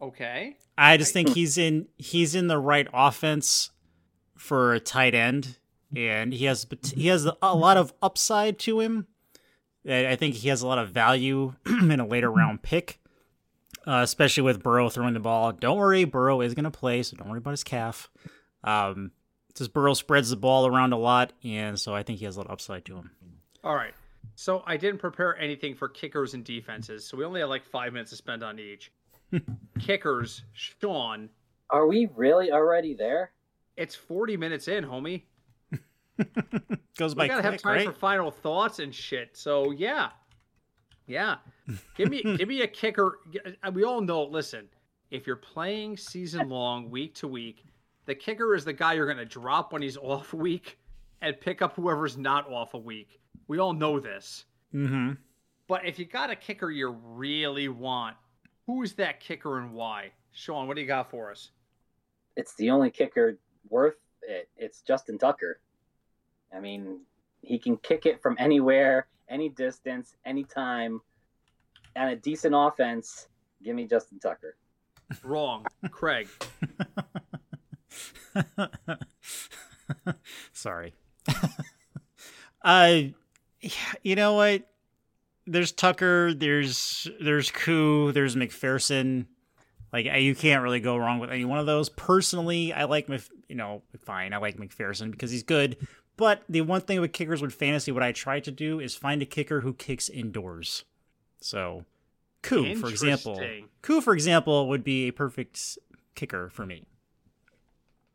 Okay. I just think he's in he's in the right offense for a tight end, and he has he has a lot of upside to him. I I think he has a lot of value [CLEARS THROAT] in a later round pick, uh, especially with Burrow throwing the ball. Don't worry, Burrow is going to play, so don't worry about his calf. Um, just Burrow spreads the ball around a lot, and so I think he has a lot of upside to him. All right. So I didn't prepare anything for kickers and defenses, so we only have like five minutes to spend on each. [LAUGHS] kickers, Sean. Are we really already there? It's 40 minutes in, homie. [LAUGHS] Goes We by gotta have time right? for final thoughts and shit. So yeah, yeah. [LAUGHS] Give me give me a kicker. We all know. Listen, if you're playing season long, week to week, the kicker is the guy you're gonna drop when he's off a week, and pick up whoever's not off a week. We all know this. mm-hmm. But if you got a kicker you really want, who is that kicker and why? Sean, what do you got for us? It's the only kicker worth it. It's Justin Tucker. I mean, he can kick it from anywhere, any distance, anytime, and a decent offense. Give me Justin Tucker. Wrong, Craig. [LAUGHS] Sorry. [LAUGHS] uh, yeah, you know what? There's Tucker. There's there's Koo. There's McPherson. Like you can't really go wrong with any one of those. Personally, I like Mc, you know fine. I like McPherson because he's good. But the one thing with kickers with fantasy, what I try to do is find a kicker who kicks indoors. So, Koo, for example. Koo, for example, would be a perfect kicker for me.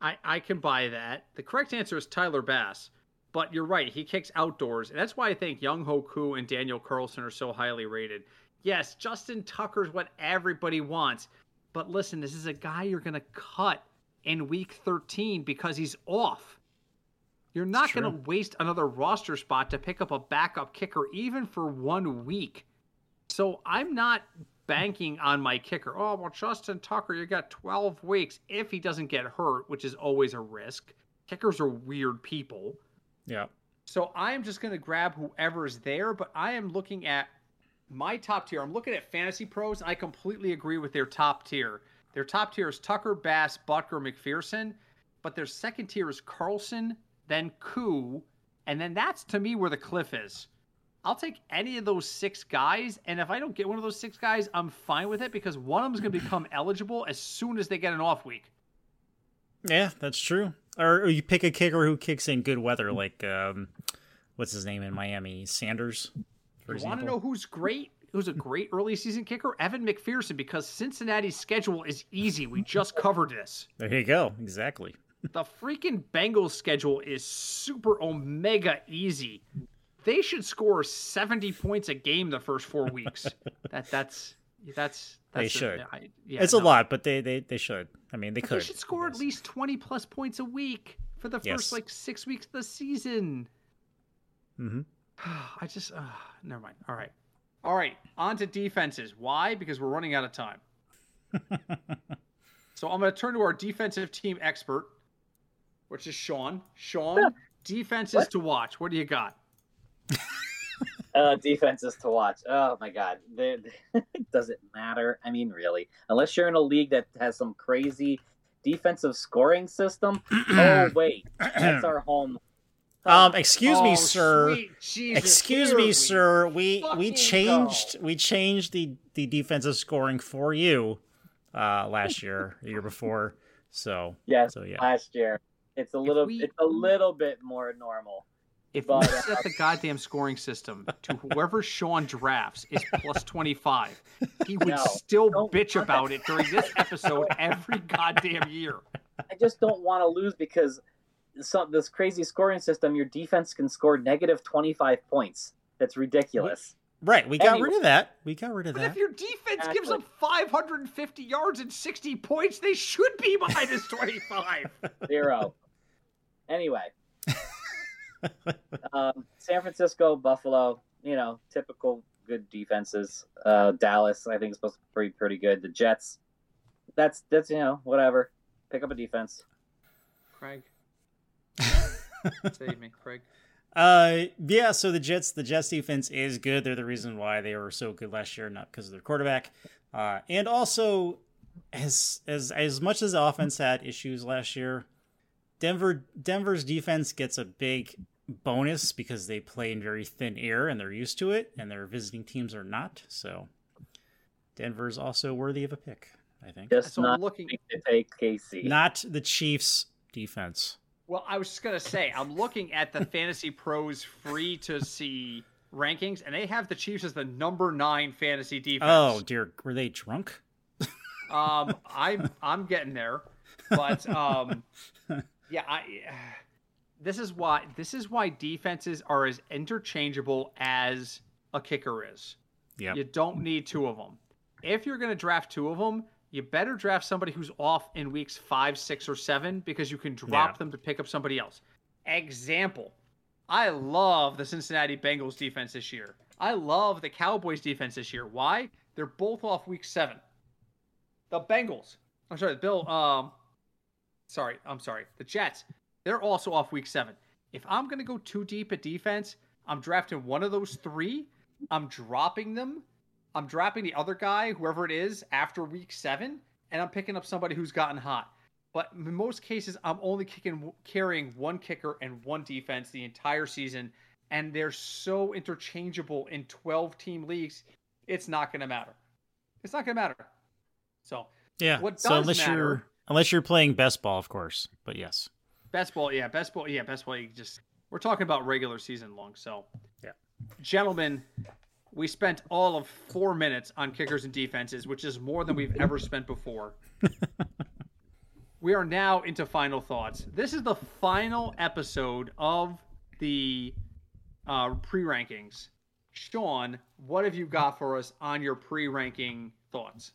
I, I can buy that. The correct answer is Tyler Bass. But you're right, he kicks outdoors. And that's why I think Younghoe Koo and Daniel Carlson are so highly rated. Yes, Justin Tucker's what everybody wants. But listen, this is a guy you're going to cut in week 13 because he's off. You're not going to waste another roster spot to pick up a backup kicker, even for one week. So I'm not banking on my kicker. Oh, well, Justin Tucker, you got 12 weeks if he doesn't get hurt, which is always a risk. Kickers are weird people. Yeah. So I am just going to grab whoever's there, but I am looking at my top tier. I'm looking at Fantasy Pros, and I completely agree with their top tier. Their top tier is Tucker, Bass, Butker, McPherson, but their second tier is Carlson, then Koo, and then that's to me where the cliff is. I'll take any of those six guys, and if I don't get one of those six guys, I'm fine with it because one of them is going to become eligible as soon as they get an off week. Yeah, that's true. Or, or you pick a kicker who kicks in good weather, like um, what's his name in Miami, Sanders. For you want to know who's great? Who's a great early season kicker? Evan McPherson, because Cincinnati's schedule is easy. We just covered this. There you go. Exactly. The freaking Bengals schedule is super omega easy. They should score 70 points a game the first four weeks. [LAUGHS] that that's that's They a- should. I- yeah, it's no. a lot, but they they, they should. I mean, they But could. They should score at least 20 plus points a week for the first Yes. like six weeks of the season. Mhm. [SIGHS] I just, uh, never mind. All right. All right. On to defenses. Why? Because we're running out of time. [LAUGHS] so I'm going to turn to our defensive team expert, which is Sean. Sean, defenses What? to watch. What do you got? [LAUGHS] Uh, defenses to watch. Oh my god, They- [LAUGHS] does it matter? I mean, really, unless you're in a league that has some crazy defensive scoring system. [CLEARS THROAT] oh wait, that's our home. um, excuse Oh, me, sir. Jesus, Excuse me, we sir. We fucking we go. changed we changed the the defensive scoring for you uh last year, the year before. So Yes, so yeah. last year. It's a little. we- It's a little bit more normal. If But, we uh, set the goddamn scoring system to whoever Sean drafts is plus 25, he would No, still bitch about it during this episode every goddamn year. I just don't want to lose because some this crazy scoring system. Your defense can score negative twenty five points. That's ridiculous. Right, we got Anyway. rid of that. We got rid of But that. if your defense gives up 550 yards and 60 points, they should be [LAUGHS] minus 25. Zero. anyway, um, San Francisco, Buffalo. You know, typical good defenses. Uh, Dallas, I think, is supposed to be pretty, pretty good. The Jets. That's that's you know whatever. Pick up a defense. Craig. [LAUGHS] Save me, Craig. Uh, yeah. So the Jets, the Jets defense is good. They're the reason why they were so good last year, not because of their quarterback. Uh, and also, as as as much as the offense had issues last year, Denver Denver's defense gets a big bonus because they play in very thin air and they're used to it, and their visiting teams are not. So, Denver's also worthy of a pick. I think Just So not looking. to take KC. not the Chiefs' defense. Well, I was just gonna say, I'm looking at the Fantasy Pros free to see rankings, and they have the Chiefs as the number nine fantasy defense. Oh dear, were they drunk? Um, I'm I'm getting there, but um, yeah, I. This is why this is why defenses are as interchangeable as a kicker is. Yeah. You don't need two of them. If you're going to draft two of them, you better draft somebody who's off in weeks five, six, or seven because you can drop Yeah. them to pick up somebody else. Example: I love the Cincinnati Bengals defense this year. I love the Cowboys defense this year. Why? They're both off week seven. The Bengals. I'm sorry, the Bill. Um, sorry, I'm sorry. The Jets. They're also off week seven. If I'm going to go too deep at defense, I'm drafting one of those three. I'm dropping them. I'm dropping the other guy, whoever it is, after week seven, and I'm picking up somebody who's gotten hot. But in most cases, I'm only kicking, carrying one kicker and one defense the entire season, and they're so interchangeable in 12 team leagues. It's not going to matter. It's not going to matter. So Yeah. What so unless matter- you're unless you're playing best ball, of course. But yes. Best ball, yeah, best ball, yeah, best ball. You just we're talking about regular season long. So, Yeah. gentlemen, we spent all of four minutes on kickers and defenses, which is more than we've ever spent before. [LAUGHS] we are now into final thoughts. This is the final episode of the uh, pre-rankings. Sean, what have you got for us on your pre-ranking thoughts?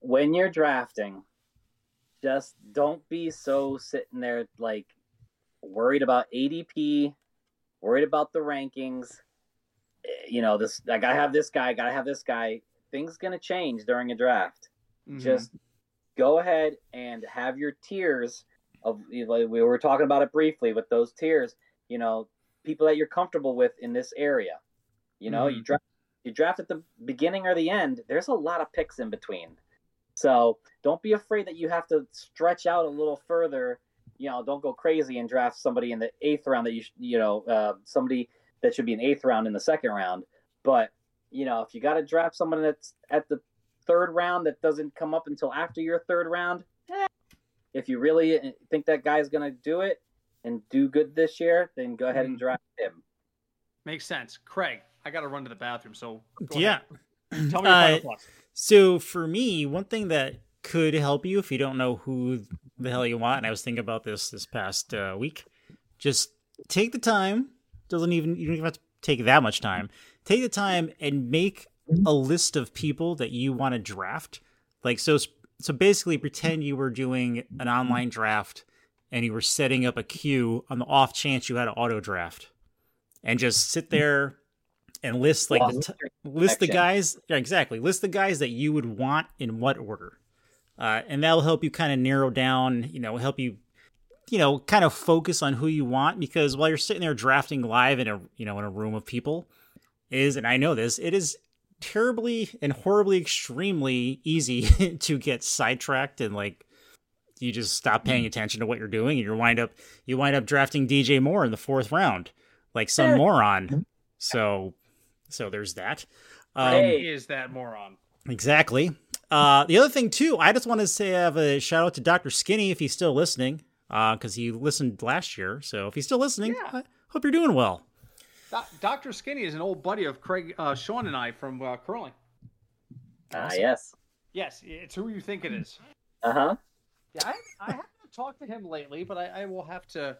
when you're drafting, just don't be so sitting there like worried about ADP, worried about the rankings. Eh, You know, this I gotta have this guy, I gotta have this guy. Things gonna change during a draft. Mhm. Just go ahead and have your tiers of like we were talking about it briefly with those tiers. You know, people that you're comfortable with in this area. You know, you draft you draft at the beginning or the end. There's a lot of picks in between, so don't be afraid that you have to stretch out a little further. You know, don't go crazy and draft somebody in the eighth round that you sh- you know uh, somebody that should be an eighth round in the second round. But you know, if you got to draft someone that's at the third round that doesn't come up until after your third round, eh, if you really uh, think that guy's going to do it and do good this year, then go ahead and Mhm. draft him. Makes sense. Craig, I got to run to the bathroom, so go yeah. ahead. Tell me your Uh, thoughts. So for me, one thing that could help you if you don't know who the hell you want, and I was thinking about this this past uh, week, just take the time. Doesn't even you don't even have to take that much time. Take the time and make a list of people that you want to draft. Like so, so basically, pretend you were doing an online draft and you were setting up a queue on the off chance you had an auto draft, and just sit there and list like the t- list the guys yeah exactly list the guys that you would want in what order. Uh, and that'll help you kind of narrow down you know help you you know kind of focus on who you want because while you're sitting there drafting live in a you know in a room of people is and i know this it is terribly and horribly extremely easy [LAUGHS] to get sidetracked and like you just stop paying attention to what you're doing and you wind up you wind up drafting dj moore in the fourth round like some Eh. moron. So so there's that um, Hey. is that moron? Exactly. Uh, the other thing too, I just want to say I have a shout out to Doctor Skinny if he's still listening, because he listened last year. So if he's still listening, Yeah. I hope you're doing well. Dr. Skinny is an old buddy of Craig, uh, Sean, and I from uh, curling. Ah, yes. Yes, it's who you think it is. Uh huh. Yeah, I, I haven't talked to him lately, but I, I will have to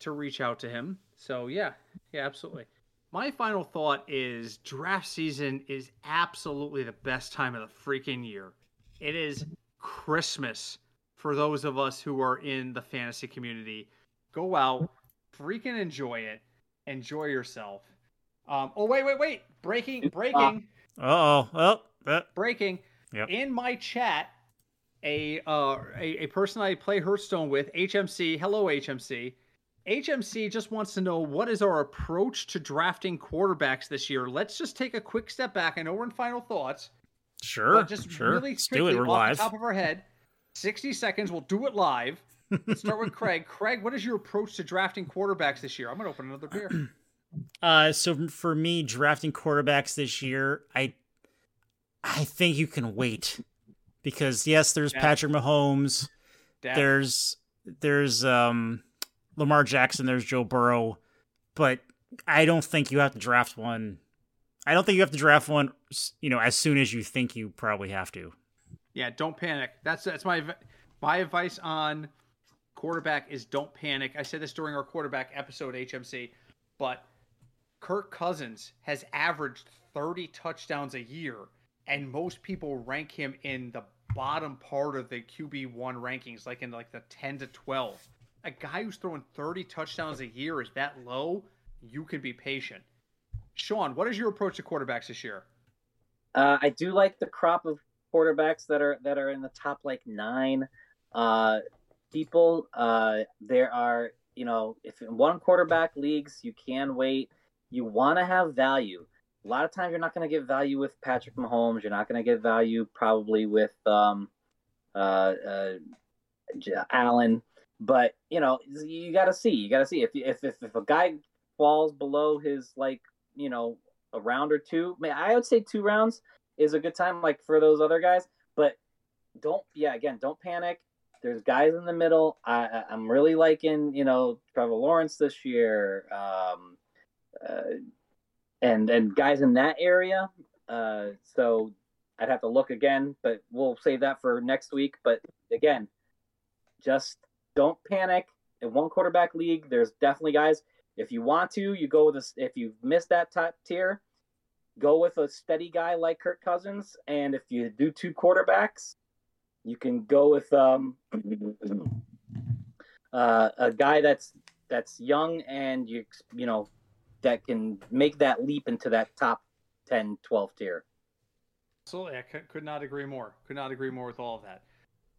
to reach out to him. So yeah, yeah, absolutely. My final thought is draft season is absolutely the best time of the freaking year. It is Christmas for those of us who are in the fantasy community. Go out, freaking enjoy it, enjoy yourself. Um, oh wait, wait, wait! Breaking, breaking Uh oh. Well, breaking Yep. in my chat a uh a, a person i play hearthstone with hmc hello hmc hmc just wants to know what is our approach to drafting quarterbacks this year let's just take a quick step back i know we're in final thoughts sure. but just sure. really quickly off live. the top of our head 60 seconds we'll do it live let's start with [LAUGHS] craig craig what is your approach to drafting quarterbacks this year i'm gonna open another beer [CLEARS THROAT] Uh, so for me, drafting quarterbacks this year, I I think you can wait because yes, there's. Patrick Mahomes. There's there's um Lamar Jackson, there's Joe Burrow, but I don't think you have to draft one. I don't think you have to draft one, you know, as soon as you think you probably have to. Yeah, don't panic. That's that's my my advice on quarterback is don't panic. I said this during our quarterback episode HMC, but Kirk Cousins has averaged 30 touchdowns a year and most people rank him in the bottom part of the QB1 rankings like in like the 10 to 12. A guy who's throwing 30 touchdowns a year is that low? You can be patient. Sean, what is your approach to quarterbacks this year? Uh, I do like the crop of quarterbacks that are that are in the top like nine uh, people. Uh, there are you know if in one quarterback leagues you can wait. You want to have value. A lot of times you're not going to get value with Patrick Mahomes. You're not going to get value probably with um, uh, uh, Allen. But you know you got to see. You got to see if, if if if a guy falls below his like you know a round or two. I, mean, I would say two rounds is a good time, like for those other guys. But don't, yeah, again, don't panic. There's guys in the middle. I, I I'm really liking, you know, Trevor Lawrence this year, um, uh, and and guys in that area. Uh, so I'd have to look again, but we'll save that for next week. But again, just don't panic. In one quarterback league, there's definitely guys. If you want to, you go with this. If you've missed that top tier, go with a steady guy like Kirk Cousins. And if you do two quarterbacks, you can go with um, [CLEARS THROAT] uh, a guy that's that's young and you you know that can make that leap into that top 10, 12 tier. Absolutely, I could not agree more. Could not agree more with all of that.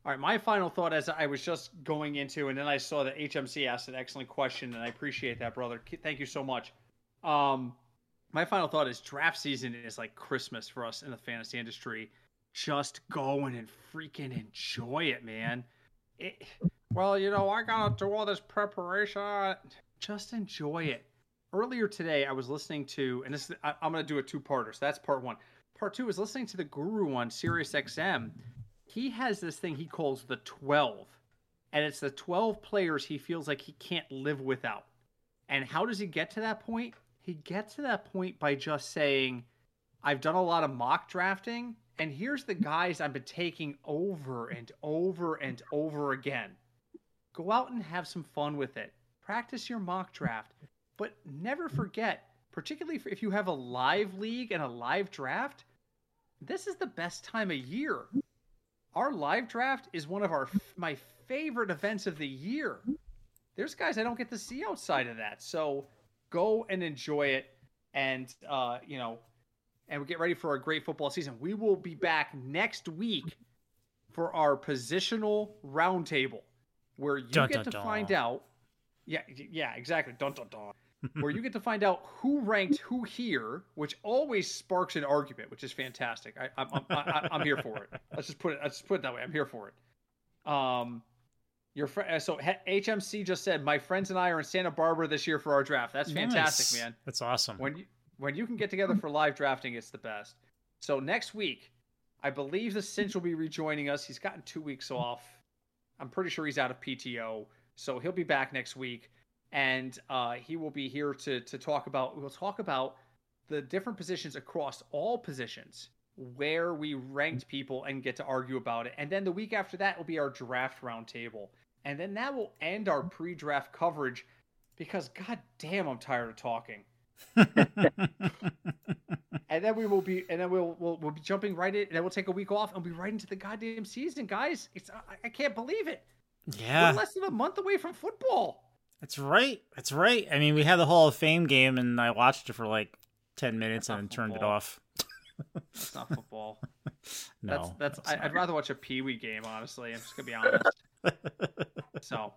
All right, my final thought as I was just going into, and then I saw that HMC asked an excellent question, and I appreciate that, brother. Thank you so much. Um, my final thought is draft season is like Christmas for us in the fantasy industry. Just go in and freaking enjoy it, man. It, well, you know, I gotta do all this preparation. Just enjoy it. earlier today I was listening to, and this I, am going to do a two-parter. So that's part one. Part two is listening to the Guru on Sirius XM. He has this thing he calls the 12, and it's the 12 players he feels like he can't live without. And how does he get to that point? He gets to that point by just saying, I've done a lot of mock drafting, and here's the guys I've been taking over and over and over again. Go out and have some fun with it. Practice your mock draft. But never forget, particularly if you have a live league and a live draft, this is the best time of year. Our live draft is one of our my favorite events of the year. There's guys I don't get to see outside of that. So go and enjoy it and uh, you know, and we get ready for a great football season. We will be back next week for our positional roundtable where you dun, get dun, to dun. find out yeah, yeah, exactly. Dun dun dun where you get to find out who ranked who here, which always sparks an argument, which is fantastic. I, I'm, I'm, I'm here for it. Let's just put it. Let's just put it that way. I'm here for it. Um, your friend. Uh, so HMC just said my friends and I are in Santa Barbara this year for our draft. That's fantastic, nice. man. That's awesome. When you when you can get together for live drafting, it's the best. So next week, I believe the Cinch will be rejoining us. He's gotten two weeks off. I'm pretty sure he's out of PTO, so he'll be back next week and uh, he will be here to to talk about. We'll talk about the different positions across all positions where we ranked people and get to argue about it. And then the week after that will be our draft roundtable, and then that will end our pre-draft coverage because god damn, I'm tired of talking. [LAUGHS] and then we will be, and then we'll we'll, we'll be jumping right in, and then we'll take a week off and we'll be right into the goddamn season, guys. It's I, I can't believe it. Yeah, We're less than a month away from football. That's right. That's right. I mean, we had the Hall of Fame game, and I watched it for like ten minutes and then turned it off. That's not football. [LAUGHS] no, that's. that's I, would rather watch a Pee Wee game. Honestly, I'm just gonna be honest. [LAUGHS] so,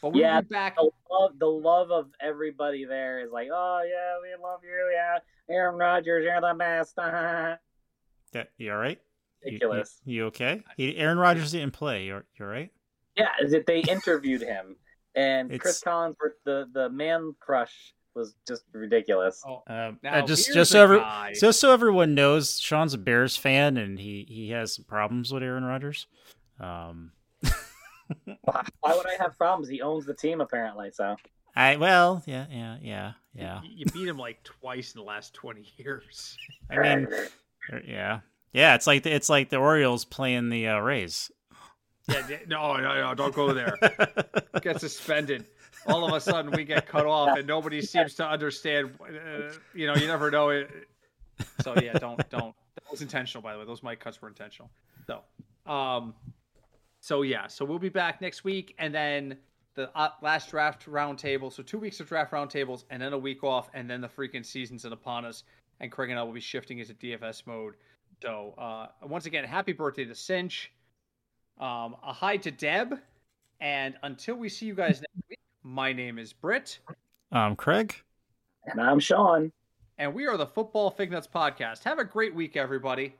but we'll yeah, back. The love, the love of everybody there is like, oh yeah, we love you. Yeah, Aaron Rodgers, you're the best. [LAUGHS] yeah, you all right? Ridiculous. You, you, you okay? He, Aaron Rodgers didn't play. You're you are right? Yeah, that they interviewed him and it's... Chris Collins, the the man crush was just ridiculous. Oh, um, now, just just so every, just so everyone knows, Sean's a Bears fan, and he he has some problems with Aaron Rodgers. Um, [LAUGHS] Why would I have problems? He owns the team apparently. So I well, yeah, yeah, yeah, yeah. You, you beat him like twice in the last twenty years. I mean, yeah, yeah. It's like the, it's like the Orioles playing the uh, Rays. Yeah, no, no, no, don't go there. [LAUGHS] get suspended. All of a sudden, we get cut off, and nobody seems to understand. Uh, you know, you never know it. So yeah, don't, don't. That was intentional, by the way. Those mic cuts were intentional. So, um, so yeah, so we'll be back next week, and then the uh, last draft roundtable. So two weeks of draft roundtables, and then a week off, and then the freaking season's in upon us. And Craig and I will be shifting into DFS mode. So uh, once again, happy birthday to Cinch. Um, a hi to Deb. And until we see you guys next week, my name is Britt. I'm Craig. And I'm Sean. And we are the Football Fignuts Podcast. Have a great week, everybody.